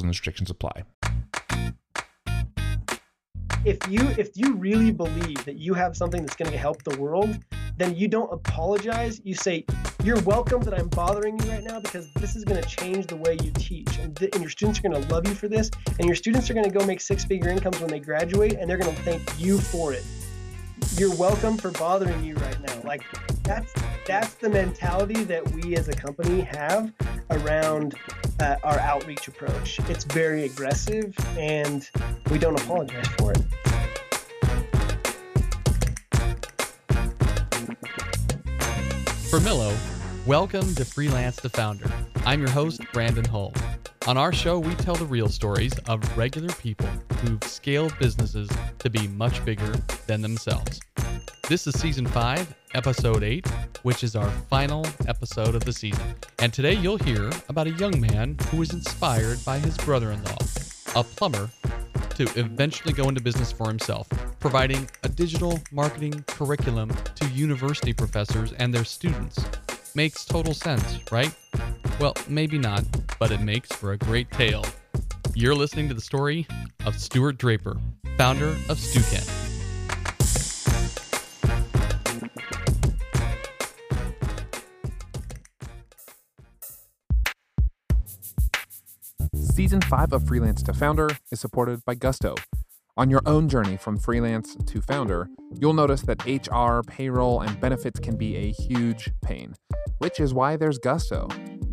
Rules and restrictions apply. If you if you really believe that you have something that's going to help the world, then you don't apologize. You say, "You're welcome that I'm bothering you right now because this is going to change the way you teach, and, th- and your students are going to love you for this, and your students are going to go make six-figure incomes when they graduate, and they're going to thank you for it." You're welcome for bothering you right now. Like that's that's the mentality that we as a company have around uh, our outreach approach. It's very aggressive, and we don't apologize for it. For Millo, welcome to Freelance to Founder. I'm your host, Brandon Hull. On our show, we tell the real stories of regular people who've scaled businesses to be much bigger than themselves. This is season 5, episode 8, which is our final episode of the season. And today you'll hear about a young man who was inspired by his brother in law, a plumber, to eventually go into business for himself, providing a digital marketing curriculum to university professors and their students. Makes total sense, right? Well, maybe not, but it makes for a great tale. You're listening to the story of Stuart Draper, founder of Stukent. Season 5 of Freelance to Founder is supported by Gusto. On your own journey from freelance to founder, you'll notice that HR, payroll, and benefits can be a huge pain, which is why there's Gusto.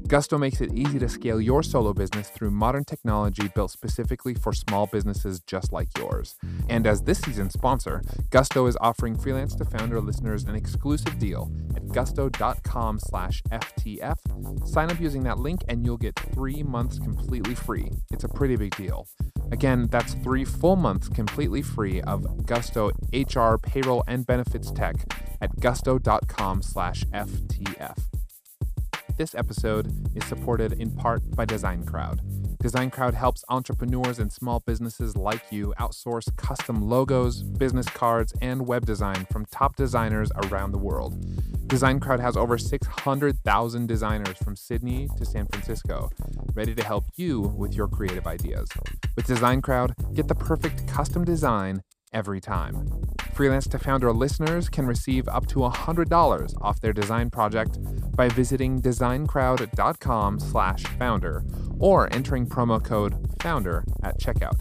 Gusto makes it easy to scale your solo business through modern technology built specifically for small businesses just like yours. And as this season's sponsor, Gusto is offering Freelance to Founder listeners an exclusive deal at gusto.com slash FTF. Sign up using that link and you'll get three months completely free. It's a pretty big deal. Again, that's three full months completely free of Gusto HR, payroll, and benefits tech at gusto.com slash FTF. This episode is supported in part by Design Crowd. Design Crowd helps entrepreneurs and small businesses like you outsource custom logos, business cards, and web design from top designers around the world. Design Crowd has over 600,000 designers from Sydney to San Francisco, ready to help you with your creative ideas. With Design Crowd, get the perfect custom design every time. Freelance to Founder listeners can receive up to $100 off their design project by visiting designcrowd.com/founder or entering promo code founder at checkout.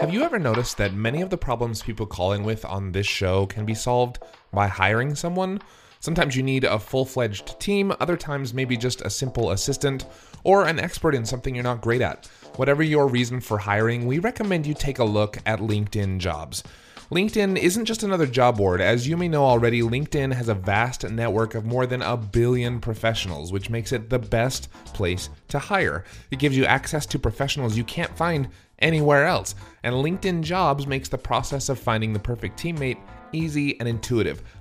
Have you ever noticed that many of the problems people call in with on this show can be solved by hiring someone? Sometimes you need a full fledged team, other times, maybe just a simple assistant or an expert in something you're not great at. Whatever your reason for hiring, we recommend you take a look at LinkedIn jobs. LinkedIn isn't just another job board. As you may know already, LinkedIn has a vast network of more than a billion professionals, which makes it the best place to hire. It gives you access to professionals you can't find anywhere else. And LinkedIn Jobs makes the process of finding the perfect teammate easy and intuitive.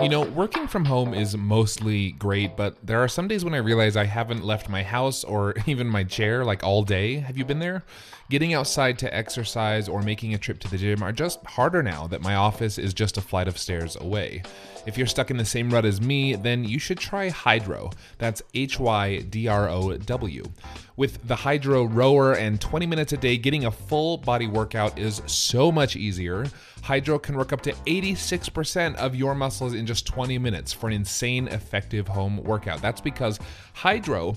You know, working from home is mostly great, but there are some days when I realize I haven't left my house or even my chair like all day. Have you been there? Getting outside to exercise or making a trip to the gym are just harder now that my office is just a flight of stairs away. If you're stuck in the same rut as me, then you should try Hydrow. That's H Y D R O W. With the Hydrow rower and 20 minutes a day, getting a full body workout is so much easier. Hydrow can work up to 86% of your muscles in just 20 minutes for an insane effective home workout. That's because Hydrow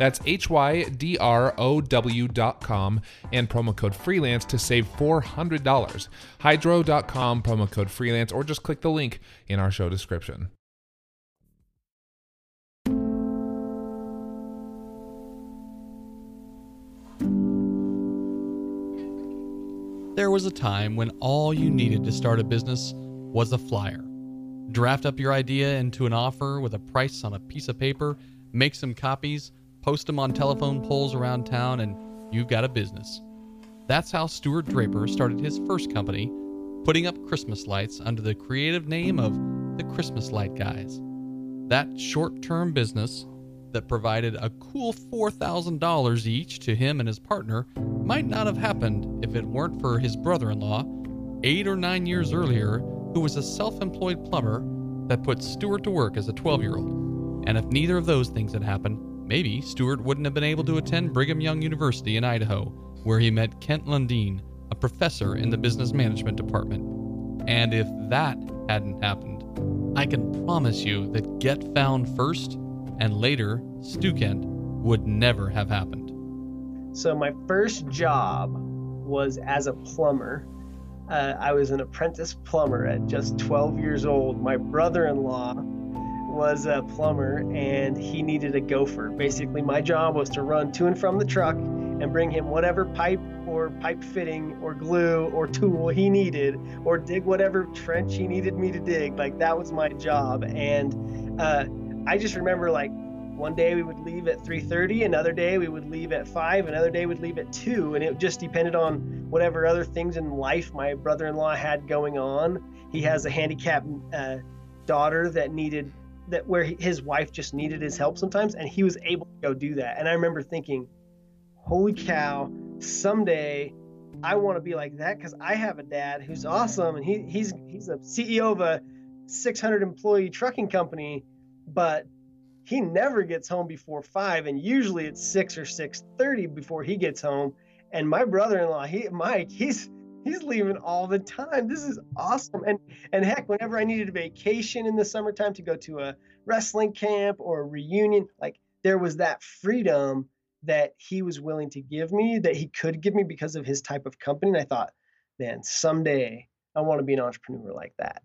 That's H Y D R O W.com and promo code freelance to save $400. Hydrow.com, promo code freelance, or just click the link in our show description. There was a time when all you needed to start a business was a flyer. Draft up your idea into an offer with a price on a piece of paper, make some copies, post them on telephone poles around town, and you've got a business. That's how Stuart Draper started his first company, putting up Christmas lights under the creative name of the Christmas Light Guys. That short term business that provided a cool $4,000 each to him and his partner might not have happened if it weren't for his brother in law, eight or nine years earlier, who was a self employed plumber that put Stuart to work as a 12 year old. And if neither of those things had happened, maybe Stuart wouldn't have been able to attend Brigham Young University in Idaho, where he met Kent Lundgreen, a professor in the business management department. And if that hadn't happened, I can promise you that Get Found first and later Stu-Kent would never have happened. So my first job was as a plumber. Uh, I was an apprentice plumber at just 12 years old. My brother-in-law was a plumber and he needed a gopher. Basically, my job was to run to and from the truck and bring him whatever pipe or pipe fitting or glue or tool he needed or dig whatever trench he needed me to dig. Like that was my job. And uh, I just remember like one day we would leave at 3:30, another day we would leave at 5, another day we'd leave at 2, and it just depended on whatever other things in life my brother-in-law had going on. He has a handicapped uh, daughter that needed that where his wife just needed his help sometimes, and he was able to go do that. And I remember thinking, "Holy cow! Someday I want to be like that because I have a dad who's awesome, and he he's he's a CEO of a 600 employee trucking company, but he never gets home before five, and usually it's six or six thirty before he gets home. And my brother-in-law, he Mike, he's he's leaving all the time. This is awesome. And and heck, whenever I needed a vacation in the summertime to go to a wrestling camp or a reunion, like there was that freedom that he was willing to give me, that he could give me because of his type of company. And I thought, man, someday I want to be an entrepreneur like that.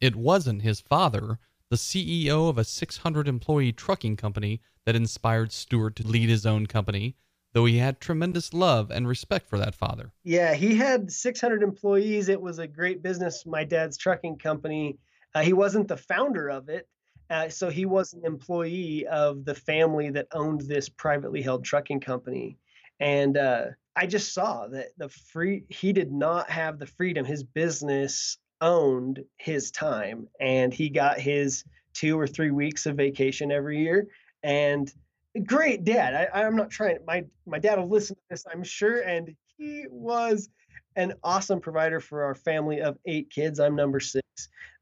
It wasn't his father the CEO of a 600 employee trucking company that inspired Stuart to lead his own company, though he had tremendous love and respect for that father. Yeah, he had 600 employees. It was a great business, my dad's trucking company. Uh, he wasn't the founder of it, uh, so he was an employee of the family that owned this privately held trucking company. And uh, I just saw that the free he did not have the freedom. His business owned his time and he got his two or three weeks of vacation every year and great dad. I, i'm not trying my my dad will listen to this i'm sure and he was an awesome provider for our family of eight kids. I'm number six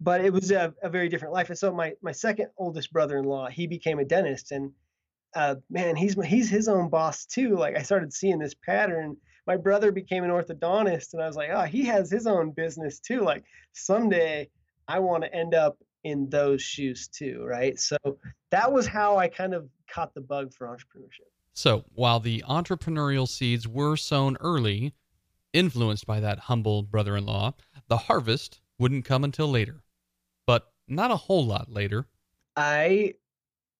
but it was a, a very different life. And so my my second oldest brother-in-law he became a dentist and uh, man he's he's his own boss too. Like i started seeing this pattern. My brother became an orthodontist and I was like, oh, he has his own business too. Like someday I want to end up in those shoes too, right? So that was how I kind of caught the bug for entrepreneurship. So while the entrepreneurial seeds were sown early, influenced by that humble brother in law, the harvest wouldn't come until later. But not a whole lot later. I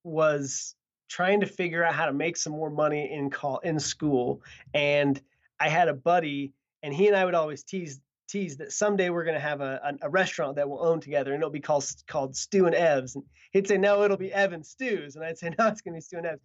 was trying to figure out how to make some more money in call in school and I had a buddy, and he and I would always tease that someday we're going to have a, a, a, restaurant that we'll own together, and it'll be called called Stew and Evs. And he'd say, "No, it'll be Ev and Stews," and I'd say, "No, it's going to be Stew and Evs."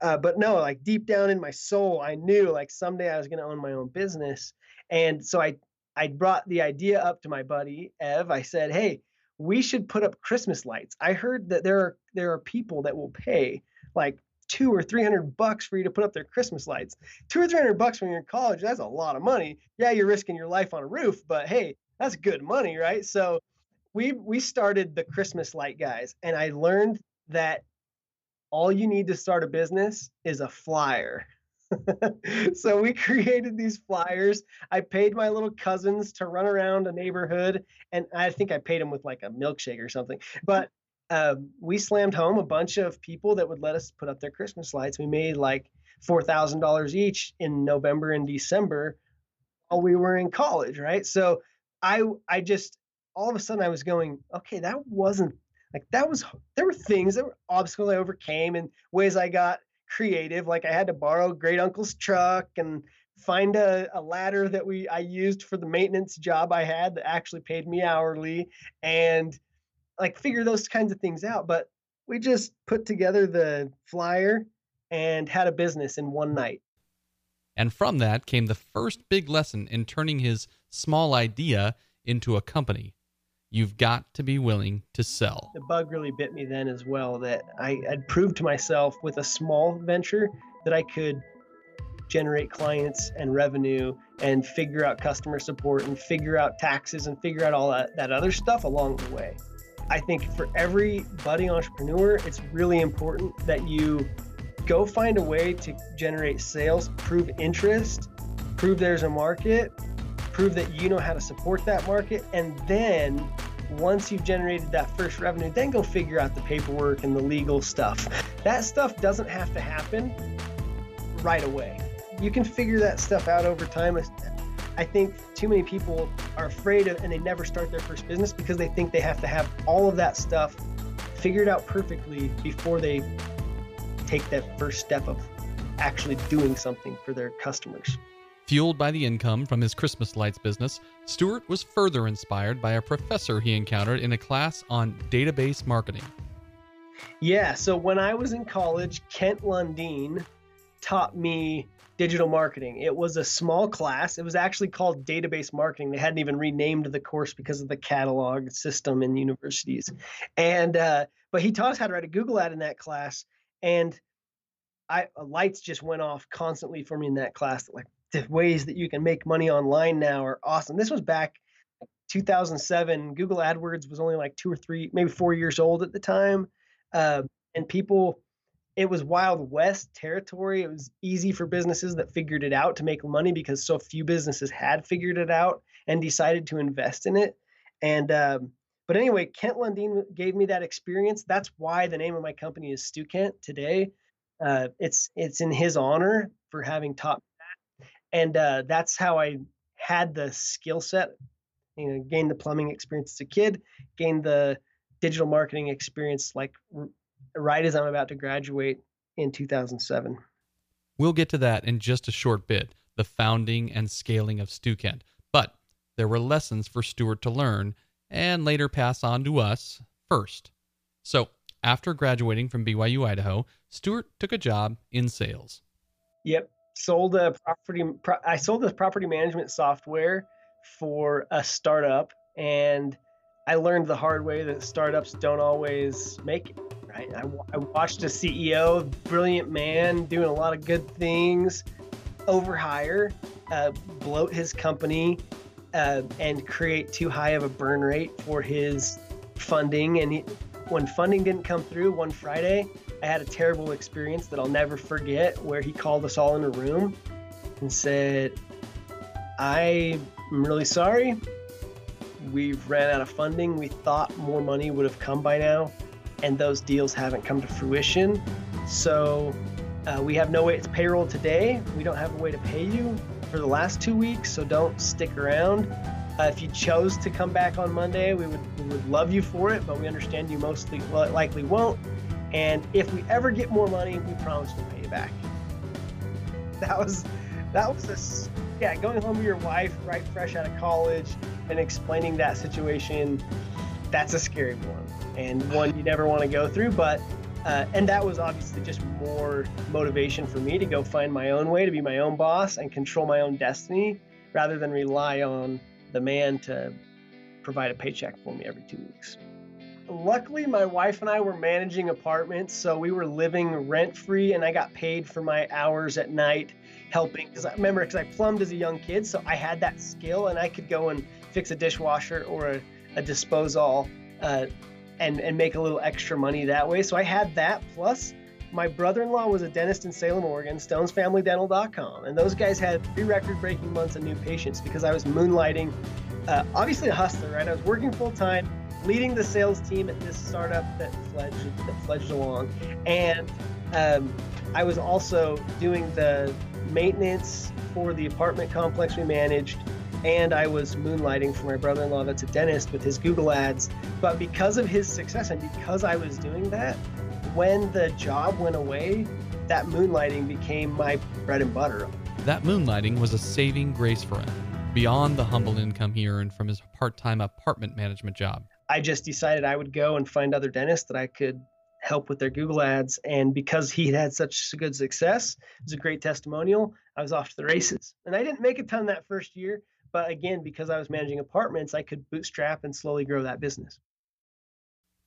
Uh, but no, like deep down in my soul, I knew like someday I was going to own my own business, and so I I brought the idea up to my buddy Ev. I said, "Hey, we should put up Christmas lights. I heard that there are there are people that will pay like two or three hundred bucks for you to put up their Christmas lights. Two or three hundred bucks when you're in college, that's a lot of money. Yeah, you're risking your life on a roof, but hey, that's good money, right? So we we started the Christmas light guys, and I learned that all you need to start a business is a flyer. so we created these flyers. I paid my little cousins to run around a neighborhood, and I think I paid them with like a milkshake or something. But uh, we slammed home a bunch of people that would let us put up their Christmas lights. We made like four thousand dollars each in November and December while we were in college, right? So I I just all of a sudden I was going, okay, that wasn't like that was there were things that were obstacles I overcame and ways I got creative. Like I had to borrow great uncle's truck and find a, a ladder that we I used for the maintenance job I had that actually paid me hourly and like figure those kinds of things out. But we just put together the flyer and had a business in one night. And from that came the first big lesson in turning his small idea into a company. You've got to be willing to sell. The bug really bit me then as well that I had proved to myself with a small venture that I could generate clients and revenue and figure out customer support and figure out taxes and figure out all that, that other stuff along the way. I think for every budding entrepreneur, it's really important that you go find a way to generate sales, prove interest, prove there's a market, prove that you know how to support that market, and then once you've generated that first revenue, then go figure out the paperwork and the legal stuff. That stuff doesn't have to happen right away. You can figure that stuff out over time. I think too many people are afraid of and they never start their first business because they think they have to have all of that stuff figured out perfectly before they take that first step of actually doing something for their customers. Fueled by the income from his Christmas lights business, Stuart was further inspired by a professor he encountered in a class on database marketing. Yeah, so when I was in college, Kent Lundgreen taught me digital marketing. It was a small class. It was actually called database marketing. They hadn't even renamed the course because of the catalog system in universities. And uh, but he taught us how to write a Google ad in that class, and I lights just went off constantly for me in that class. Like the ways that you can make money online now are awesome. This was back 2007. Google AdWords was only like two or three, maybe four years old at the time, uh, and people. It was Wild West territory. It was easy for businesses that figured it out to make money because so few businesses had figured it out and decided to invest in it. And um, but anyway, Kent Lundgreen gave me that experience. That's why the name of my company is Stu Kent today. Uh, it's it's in his honor for having taught me that. and uh, that's how I had the skill set. You know, gained the plumbing experience as a kid, gained the digital marketing experience like right as I'm about to graduate in 2007. We'll get to that in just a short bit, the founding and scaling of Stukent. But there were lessons for Stuart to learn and later pass on to us first. So, after graduating from BYU Idaho, Stuart took a job in sales. Yep sold a property i sold this property management software for a startup and i learned the hard way that startups don't always make it right i, I watched a ceo brilliant man doing a lot of good things overhire uh, bloat his company uh, and create too high of a burn rate for his funding and he, when funding didn't come through one friday I had a terrible experience that I'll never forget where he called us all in a room and said, I'm really sorry. We've ran out of funding. We thought more money would have come by now, and those deals haven't come to fruition. So uh, we have no way. It's payroll today. We don't have a way to pay you for the last two weeks, so don't stick around. Uh, if you chose to come back on Monday, we would, we would love you for it, but we understand you mostly likely won't. And if we ever get more money, we promise we'll pay you back. That was that was a yeah, going home with your wife right fresh out of college and explaining that situation, that's a scary one and one you never want to go through. But uh, and that was obviously just more motivation for me to go find my own way to be my own boss and control my own destiny rather than rely on the man to provide a paycheck for me every two weeks. Luckily, my wife and I were managing apartments, so we were living rent free, and I got paid for my hours at night helping. Because I remember, because I plumbed as a young kid, so I had that skill, and I could go and fix a dishwasher or a, a disposal uh, and and make a little extra money that way. So I had that plus my brother-in-law was a dentist in Salem, Oregon, stonesfamilydental.com, and those guys had three record-breaking months of new patients because I was moonlighting, uh, obviously a hustler, right? I was working full-time, leading the sales team at this startup that fledged that fledged along, and um, I was also doing the maintenance for the apartment complex we managed and I was moonlighting for my brother in law that's a dentist with his Google ads. But because of his success and because I was doing that, when the job went away, that moonlighting became my bread and butter. That moonlighting was a saving grace for him, beyond the humble income he earned from his part time apartment management job. I just decided I would go and find other dentists that I could help with their Google ads. And because he had had such good success, it was a great testimonial. I was off to the races. And I didn't make a ton that first year, but again, because I was managing apartments, I could bootstrap and slowly grow that business.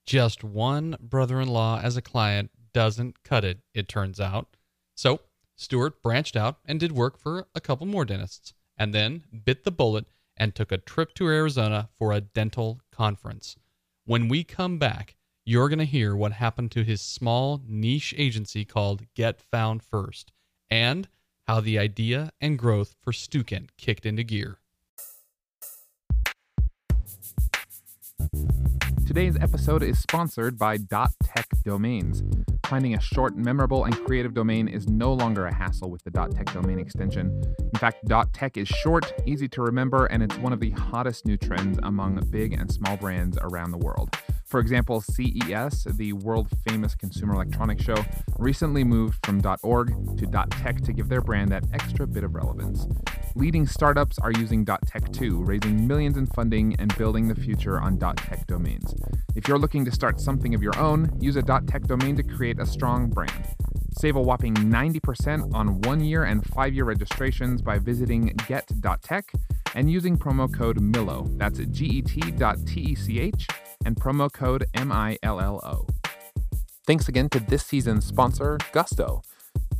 Just one brother in law as a client doesn't cut it, it turns out. So Stuart branched out and did work for a couple more dentists, and then bit the bullet and took a trip to Arizona for a dental conference. When we come back, you're going to hear what happened to his small niche agency called Get Found First and how the idea and growth for Stukent kicked into gear. Today's episode is sponsored by .tech Domains. Finding a short, memorable, and creative domain is no longer a hassle with the .tech domain extension. In fact, .tech is short, easy to remember, and it's one of the hottest new trends among big and small brands around the world. For example, CES, the world famous consumer electronics show, recently moved from .org to .tech to give their brand that extra bit of relevance. Leading startups are using .tech too, raising millions in funding and building the future on .tech domains. If you're looking to start something of your own, use a .tech domain to create a strong brand. Save a whopping 90% on one year and five year registrations by visiting get.tech and using promo code MILLO. That's get.tech and promo code MILLO. Thanks again to this season's sponsor, Gusto.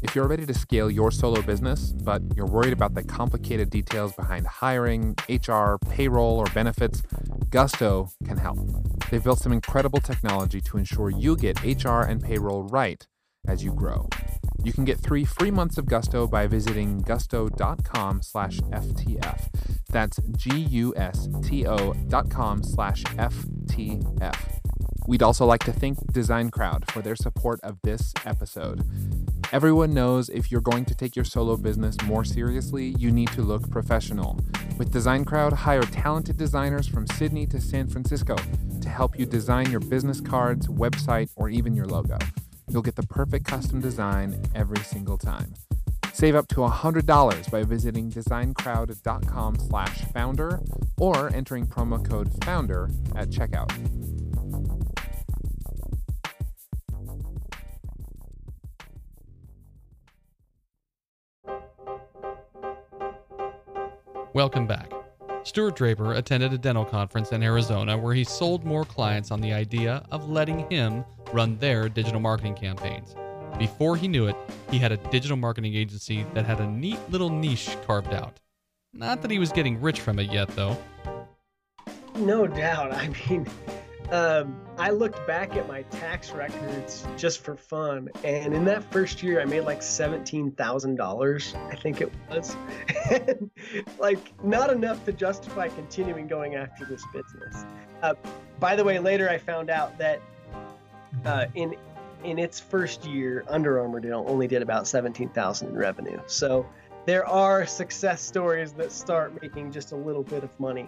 If you're ready to scale your solo business, but you're worried about the complicated details behind hiring, HR, payroll, or benefits, Gusto can help. They've built some incredible technology to ensure you get HR and payroll right as you grow. You can get three free months of Gusto by visiting gusto.com slash FTF. That's G-U-S-T-O dot com slash FTF. We'd also like to thank Design Crowd for their support of this episode. Everyone knows if you're going to take your solo business more seriously, you need to look professional. With Design Crowd, hire talented designers from Sydney to San Francisco to help you design your business cards, website, or even your logo. You'll get the perfect custom design every single time. Save up to $100 by visiting designcrowd.com slash founder or entering promo code founder at checkout. Welcome back. Stuart Draper attended a dental conference in Arizona where he sold more clients on the idea of letting him run their digital marketing campaigns. Before he knew it, he had a digital marketing agency that had a neat little niche carved out. Not that he was getting rich from it yet, though. No doubt. I mean, um, I looked back at my tax records just for fun, and in that first year, I made like seventeen thousand dollars. I think it was, like not enough to justify continuing going after this business. Uh, by the way, later I found out that uh, in in its first year, Under Armour did, only did about seventeen thousand in revenue. So there are success stories that start making just a little bit of money.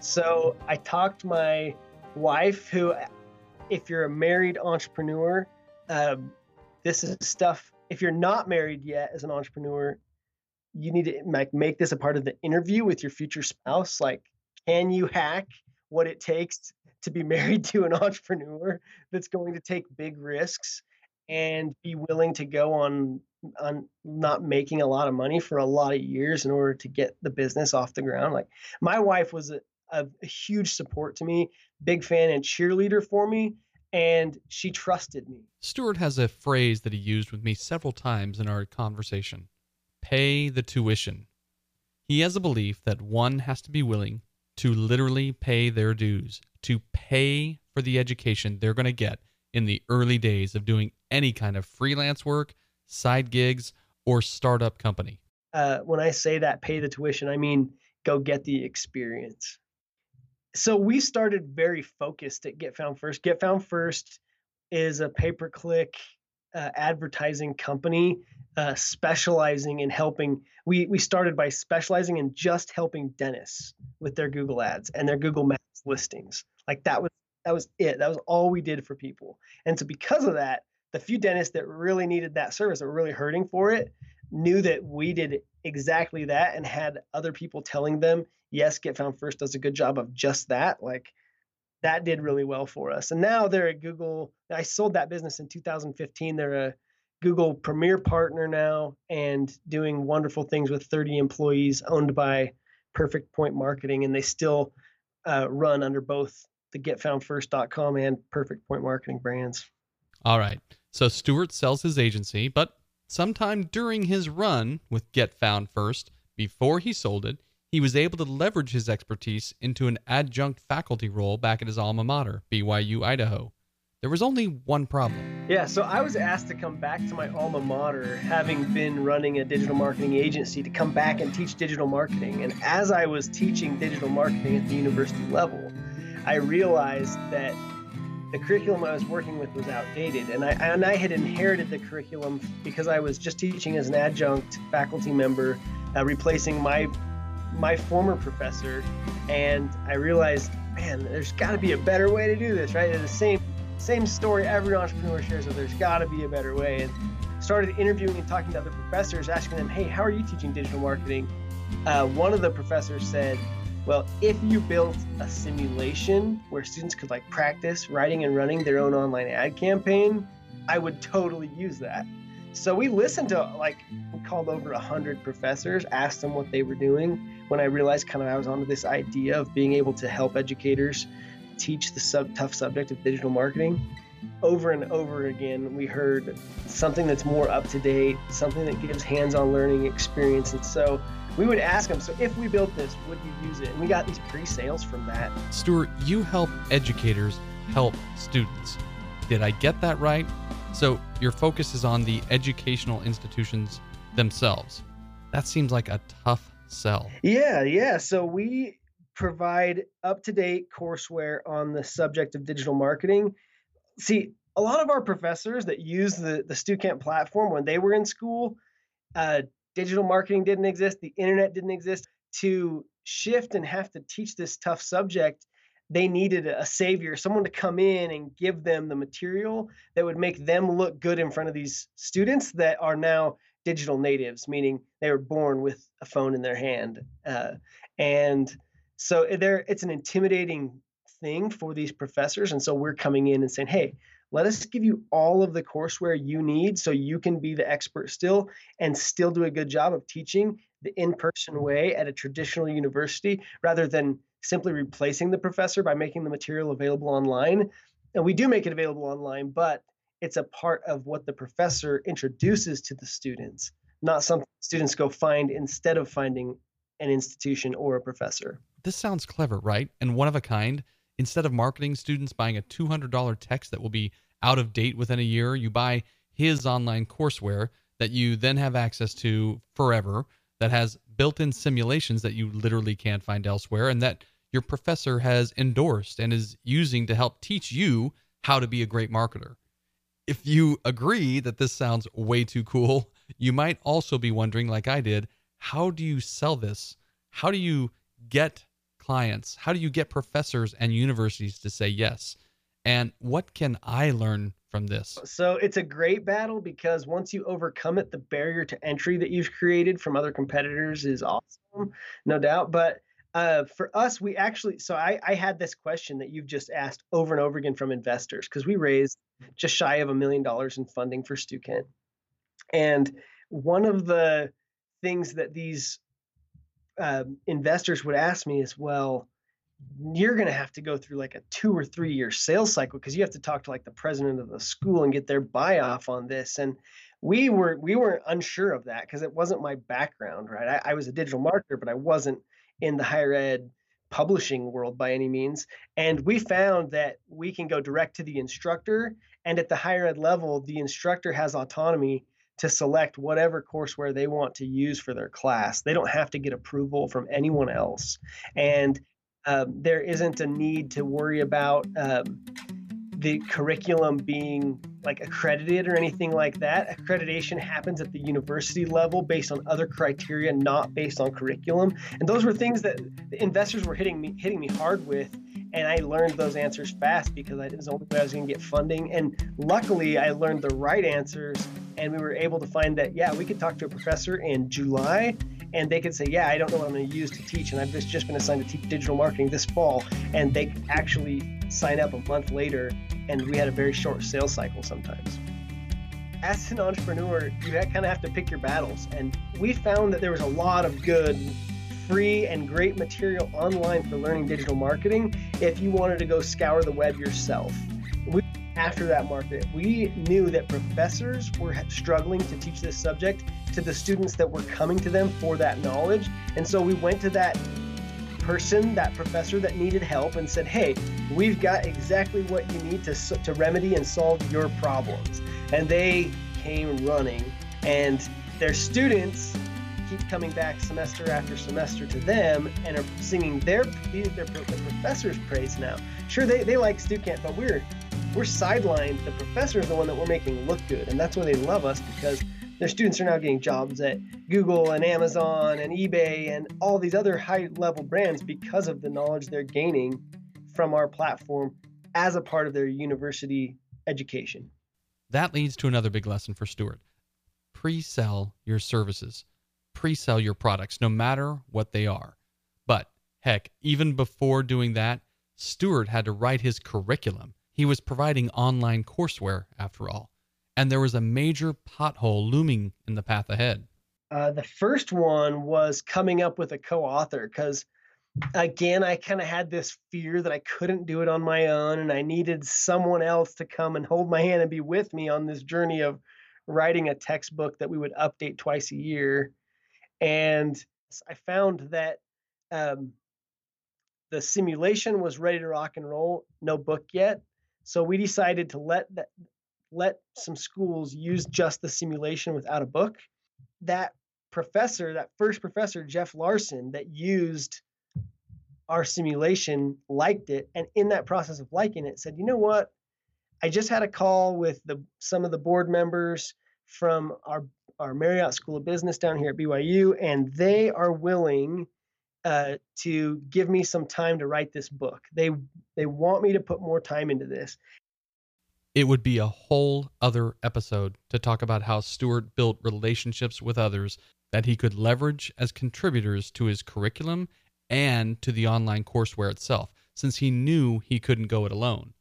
So I talked my wife who if you're a married entrepreneur um, this is stuff if you're not married yet as an entrepreneur you need to like make this a part of the interview with your future spouse. Like can you hack what it takes to be married to an entrepreneur that's going to take big risks and be willing to go on on not making a lot of money for a lot of years in order to get the business off the ground? Like my wife was a, a, a huge support to me, big fan and cheerleader for me, and she trusted me. Stuart has a phrase that he used with me several times in our conversation pay the tuition. He has a belief that one has to be willing to literally pay their dues, to pay for the education they're going to get in the early days of doing any kind of freelance work, side gigs, or startup company. Uh, when I say that pay the tuition, I mean go get the experience. So we started very focused at Get Found First. Get Found First is a pay per click uh, advertising company uh, specializing in helping. We we started by specializing in just helping dentists with their Google ads and their Google Maps listings. Like that was that was it. That was all we did for people. And so because of that, the few dentists that really needed that service, that were really hurting for it, knew that we did exactly that and had other people telling them, yes, Get Found First does a good job of just that. Like that did really well for us. And now they're at Google. I sold that business in 2015. They're a Google Premier partner now and doing wonderful things with 30 employees owned by Perfect Point Marketing. And they still uh, run under both the getfoundfirst.com and Perfect Point Marketing brands. All right. So Stuart sells his agency, but sometime during his run with Get Found First, before he sold it, he was able to leverage his expertise into an adjunct faculty role back at his alma mater, BYU Idaho. There was only one problem. Yeah, so I was asked to come back to my alma mater, having been running a digital marketing agency, to come back and teach digital marketing. And as I was teaching digital marketing at the university level, I realized that the curriculum I was working with was outdated, and I and I had inherited the curriculum because I was just teaching as an adjunct faculty member, uh, replacing my my former professor, and I realized, man, there's got to be a better way to do this, right? It's the same same story every entrepreneur shares, there's got to be a better way. And started interviewing and talking to other professors, asking them, hey, how are you teaching digital marketing? Uh, one of the professors said, well, if you built a simulation where students could like practice writing and running their own online ad campaign, I would totally use that. So we listened to like we called over a hundred professors, asked them what they were doing. When I realized kind of I was onto this idea of being able to help educators teach the sub tough subject of digital marketing, over and over again we heard something that's more up to date, something that gives hands-on learning experience. And so we would ask them, so if we built this, would you use it? And we got these pre-sales from that. Stuart, you help educators help students. Did I get that right? So your focus is on the educational institutions themselves. That seems like a tough sell. Yeah, yeah. So we provide up-to-date courseware on the subject of digital marketing. See, a lot of our professors that use the the Stukent platform when they were in school, uh, digital marketing didn't exist, the internet didn't exist. To shift and have to teach this tough subject, they needed a savior, someone to come in and give them the material that would make them look good in front of these students that are now digital natives, meaning they were born with a phone in their hand. Uh, and so there, it's an intimidating thing for these professors. And so we're coming in and saying, hey, let us give you all of the courseware you need so you can be the expert still and still do a good job of teaching the in person way at a traditional university rather than simply replacing the professor by making the material available online. And we do make it available online, but it's a part of what the professor introduces to the students, not something students go find instead of finding an institution or a professor. This sounds clever, right? And one of a kind. Instead of marketing students buying a $200 text that will be out of date within a year, you buy his online courseware that you then have access to forever, that has built in simulations that you literally can't find elsewhere, and that your professor has endorsed and is using to help teach you how to be a great marketer. If you agree that this sounds way too cool, you might also be wondering, like I did, how do you sell this? How do you get clients? How do you get professors and universities to say yes? And what can I learn from this? So it's a great battle because once you overcome it, the barrier to entry that you've created from other competitors is awesome, no doubt. But uh, for us, we actually, so I, I had this question that you've just asked over and over again from investors because we raised just shy of a million dollars in funding for Stukent. And one of the things that these uh, investors would ask me is, well, you're going to have to go through like a two or three year sales cycle because you have to talk to like the president of the school and get their buy off on this and we were we weren't unsure of that because it wasn't my background right I, I was a digital marketer but i wasn't in the higher ed publishing world by any means and we found that we can go direct to the instructor and at the higher ed level the instructor has autonomy to select whatever courseware they want to use for their class. They don't have to get approval from anyone else. And um, there isn't a need to worry about um, the curriculum being like accredited or anything like that. Accreditation happens at the university level based on other criteria, not based on curriculum. And those were things that investors were hitting me hitting me hard with. And I learned those answers fast because I, was the only way I was going to get funding. And luckily, I learned the right answers and we were able to find that yeah we could talk to a professor in july and they could say yeah i don't know what i'm going to use to teach and i've just, just been assigned to teach digital marketing this fall and they actually sign up a month later and we had a very short sales cycle sometimes as an entrepreneur you kind of have to pick your battles and we found that there was a lot of good free and great material online for learning digital marketing if you wanted to go scour the web yourself we after that market, we knew that professors were struggling to teach this subject to the students that were coming to them for that knowledge. And so we went to that person, that professor that needed help, and said, Hey, we've got exactly what you need to, to remedy and solve your problems. And they came running, and their students keep coming back semester after semester to them and are singing their, their, their professor's praise now. Sure, they, they like Stukent, but we're we're sidelined. The professor is the one that we're making look good, and that's why they love us because their students are now getting jobs at Google and Amazon and eBay and all these other high level brands because of the knowledge they're gaining from our platform as a part of their university education. That leads to another big lesson for Stuart pre sell your services, pre sell your products, no matter what they are. But heck, even before doing that, Stuart had to write his curriculum he was providing online courseware, after all, and there was a major pothole looming in the path ahead. Uh, the first one was coming up with a co author because, again, I kind of had this fear that I couldn't do it on my own and I needed someone else to come and hold my hand and be with me on this journey of writing a textbook that we would update twice a year. And I found that um, the simulation was ready to rock and roll, no book yet. So we decided to let that let some schools use just the simulation without a book. That professor, that first professor, Jeff Larson, that used our simulation liked it and in that process of liking it said you know what i just had a call with the some of the board members from our our marriott school of business down here at byu and they are willing uh, to give me some time to write this book. They they want me to put more time into this. It would be a whole other episode to talk about how Stuart built relationships with others that he could leverage as contributors to his curriculum and to the online courseware itself, since he knew he couldn't go it alone.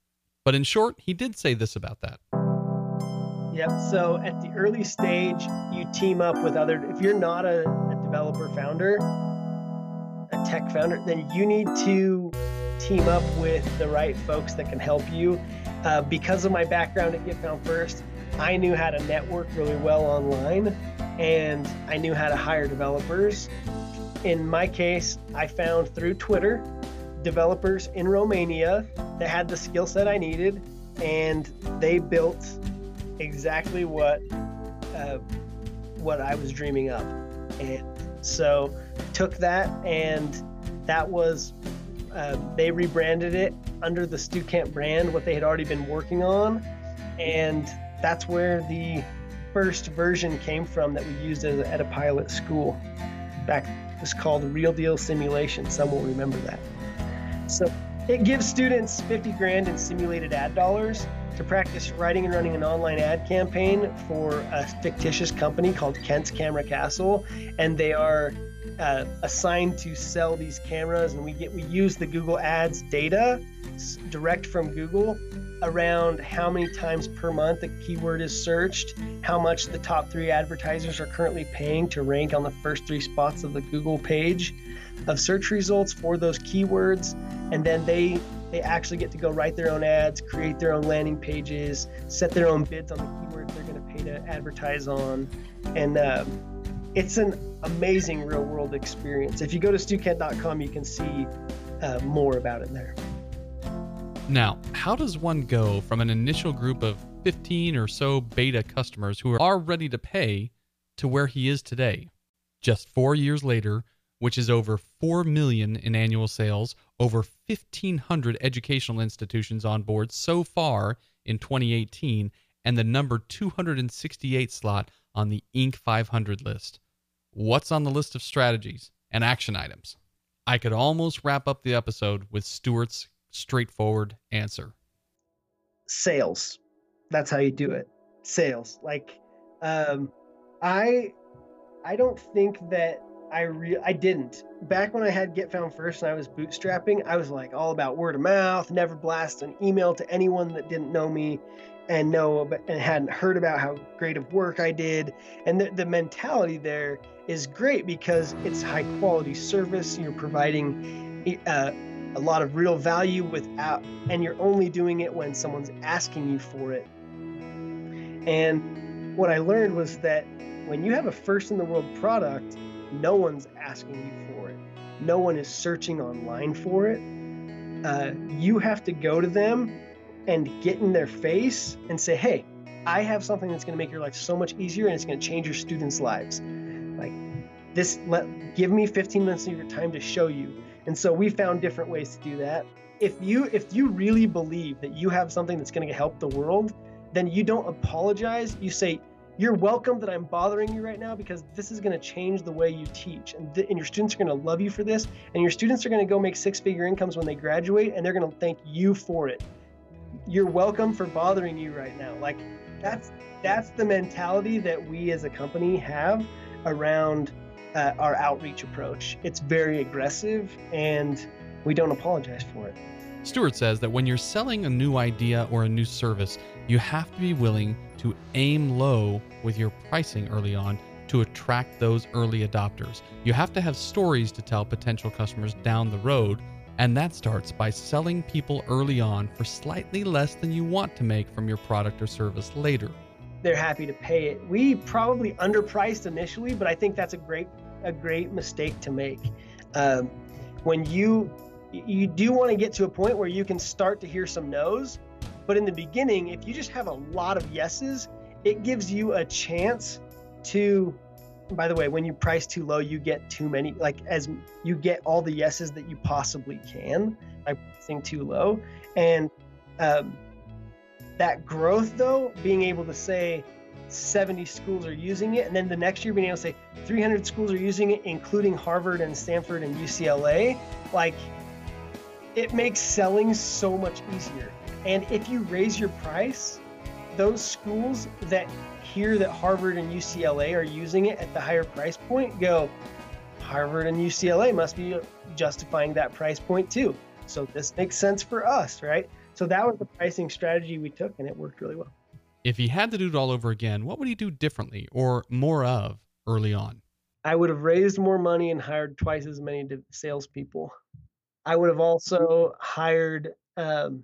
But in short, he did say this about that. Yep. So at the early stage, you team up with other. If you're not a, a developer founder, a tech founder, then you need to team up with the right folks that can help you. Uh, because of my background at Get Found First, I knew how to network really well online and I knew how to hire developers. In my case, I found through Twitter developers in Romania that had the skill set I needed and they built exactly what uh, what I was dreaming of. And so took that and that was uh, they rebranded it under the Stukent brand, what they had already been working on, and that's where the first version came from that we used as, at a pilot school. Back it was called Real Deal Simulation. Some will remember that. So it gives students 50 grand in simulated ad dollars to practice writing and running an online ad campaign for a fictitious company called Kent's Camera Castle, and they are uh, assigned to sell these cameras, and we get we use the Google Ads data direct from Google around how many times per month a keyword is searched, how much the top three advertisers are currently paying to rank on the first three spots of the Google page of search results for those keywords, and then they they actually get to go write their own ads, create their own landing pages, set their own bids on the keywords they're going to pay to advertise on, and uh, it's an amazing real world experience. If you go to stukent.com, you can see uh, more about it there. Now, how does one go from an initial group of 15 or so beta customers who are ready to pay to where he is today? Just four years later, which is over 4 million in annual sales, over 1500 educational institutions on board so far in 2018, and the number 268 slot on the Inc. 500 list. What's on the list of strategies and action items? I could almost wrap up the episode with Stuart's straightforward answer. Sales. That's how you do it. Sales. Like um I I don't think that I re- I didn't. Back when I had Get Found First and I was bootstrapping, I was like all about word of mouth, never blast an email to anyone that didn't know me and know and hadn't heard about how great of work I did. And the, the mentality there is great because it's high quality service. You're providing uh, a lot of real value without, and you're only doing it when someone's asking you for it. And what I learned was that when you have a first in the world product, no one's asking you for it. No one is searching online for it. Uh, you have to go to them and get in their face and say, hey, I have something that's going to make your life so much easier and it's going to change your students' lives. Like this, let give me 15 minutes of your time to show you. And so we found different ways to do that. If you if you really believe that you have something that's going to help the world, then you don't apologize. You say, you're welcome that I'm bothering you right now because this is going to change the way you teach. And, th- and your students are going to love you for this. And your students are going to go make six figure incomes when they graduate and they're going to thank you for it. You're welcome for bothering you right now. Like that's that's the mentality that we as a company have around uh, our outreach approach. It's very aggressive and we don't apologize for it. Stuart says that when you're selling a new idea or a new service, you have to be willing to aim low with your pricing early on to attract those early adopters. You have to have stories to tell potential customers down the road, and that starts by selling people early on for slightly less than you want to make from your product or service later. They're happy to pay it. We probably underpriced initially, but I think that's a great a great mistake to make. Um, when you you do want to get to a point where you can start to hear some no's but in the beginning, if you just have a lot of yeses, it gives you a chance to by the way, when you price too low, you get too many like as you get all the yeses that you possibly can by pricing too low. And um, that growth though, being able to say 70 schools are using it, and then the next year being able to say 300 schools are using it, including Harvard and Stanford and UCLA, like it makes selling so much easier. And if you raise your price, those schools that hear that Harvard and UCLA are using it at the higher price point go, Harvard and UCLA must be justifying that price point too. So this makes sense for us, right? So that was the pricing strategy we took, and it worked really well. If he had to do it all over again, what would he do differently or more of early on? I would have raised more money and hired twice as many salespeople. I would have also hired um,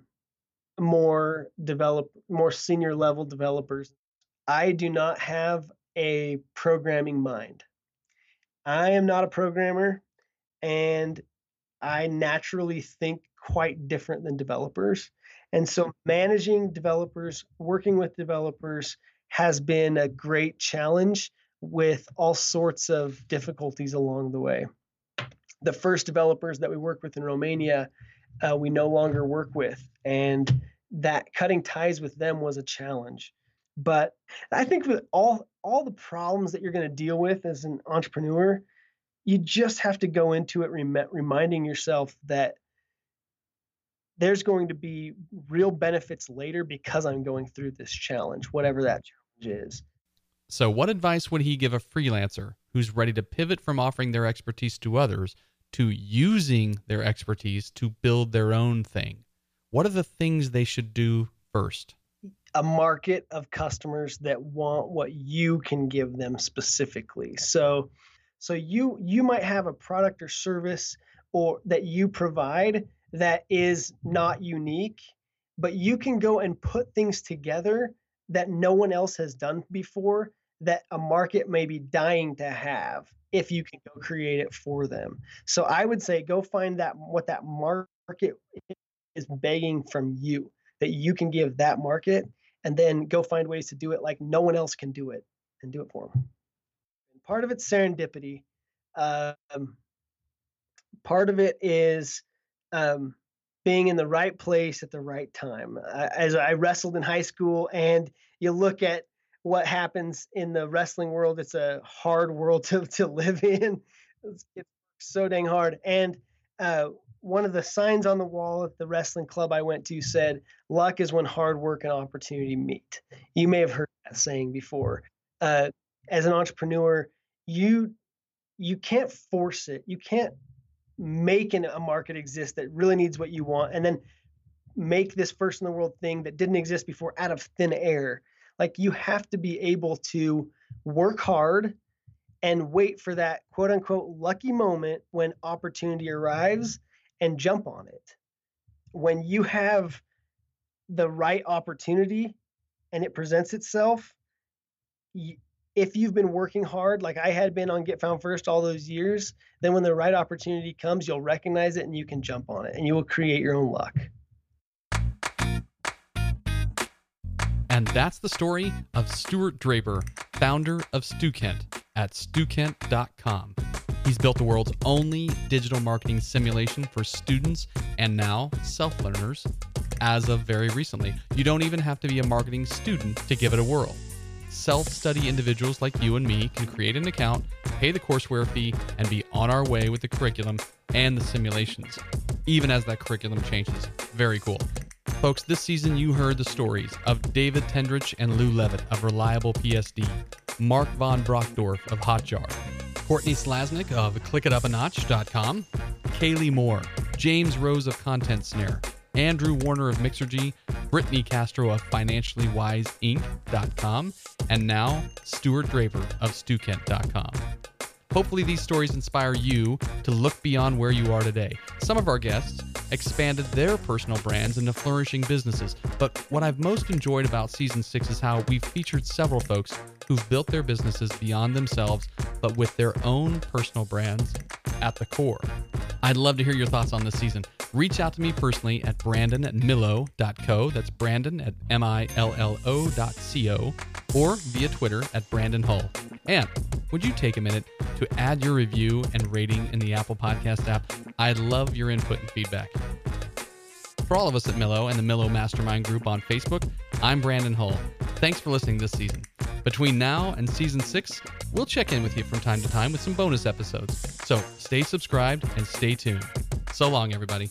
more develop more senior level developers. I do not have a programming mind. I am not a programmer and I naturally think quite different than developers. And so managing developers, working with developers has been a great challenge with all sorts of difficulties along the way. The first developers that we worked with in Romania, uh, we no longer work with. And that cutting ties with them was a challenge. But I think with all all the problems that you're going to deal with as an entrepreneur, you just have to go into it rem- reminding yourself that there's going to be real benefits later because I'm going through this challenge, whatever that challenge is. So, what advice would he give a freelancer who's ready to pivot from offering their expertise to others to using their expertise to build their own thing? What are the things they should do first? A market of customers that want what you can give them specifically. So so you you might have a product or service or that you provide that is not unique, but you can go and put things together that no one else has done before that a market may be dying to have if you can go create it for them. So I would say go find that what that market is begging from you that you can give that market and then go find ways to do it like no one else can do it and do it for them. And part of it's serendipity. Um, part of it is um, being in the right place at the right time. Uh, as I wrestled in high school, and you look at what happens in the wrestling world, it's a hard world to, to live in. It's so dang hard. And uh, one of the signs on the wall at the wrestling club I went to said, "Luck is when hard work and opportunity meet." You may have heard that saying before. Uh, as an entrepreneur, you you can't force it. You can't make an, a market exist that really needs what you want, and then make this first in the world thing that didn't exist before out of thin air. Like you have to be able to work hard and wait for that quote unquote lucky moment when opportunity arrives and jump on it. When you have the right opportunity and it presents itself, if you've been working hard, like I had been on Get Found First all those years, then when the right opportunity comes, you'll recognize it and you can jump on it and you will create your own luck. And that's the story of Stuart Draper, founder of Stukent at stukent.com. He's built the world's only digital marketing simulation for students and now self learners as of very recently. You don't even have to be a marketing student to give it a whirl. Self study individuals like you and me can create an account, pay the courseware fee, and be on our way with the curriculum and the simulations, even as that curriculum changes. Very cool. Folks, this season you heard the stories of David Tendrich and Lou Levitt of Reliable PSD, Marc von Brockdorff of Hotjar, Courtney Slazinik of ClickItUpANotch.com, Kaleigh Moore, James Rose of Content Snare, Andrew Warner of Mixergy, Brittney Castro of FinanciallyWiseInc.com, and now Stuart Draper of StuKent.com. Hopefully, these stories inspire you to look beyond where you are today. Some of our guests expanded their personal brands into flourishing businesses, but what I've most enjoyed about season six is how we've featured several folks who've built their businesses beyond themselves, but with their own personal brands at the core. I'd love to hear your thoughts on this season. Reach out to me personally at brandon at millo.co. That's brandon at M-I-L-L-O.co or via Twitter at Brandon Hull. And would you take a minute to add your review and rating in the Apple Podcast app? I'd love your input and feedback. For all of us at Millo and the Millo Mastermind Group on Facebook, I'm Brandon Hull. Thanks for listening this season. Between now and season six, we'll check in with you from time to time with some bonus episodes. So stay subscribed and stay tuned. So long, everybody.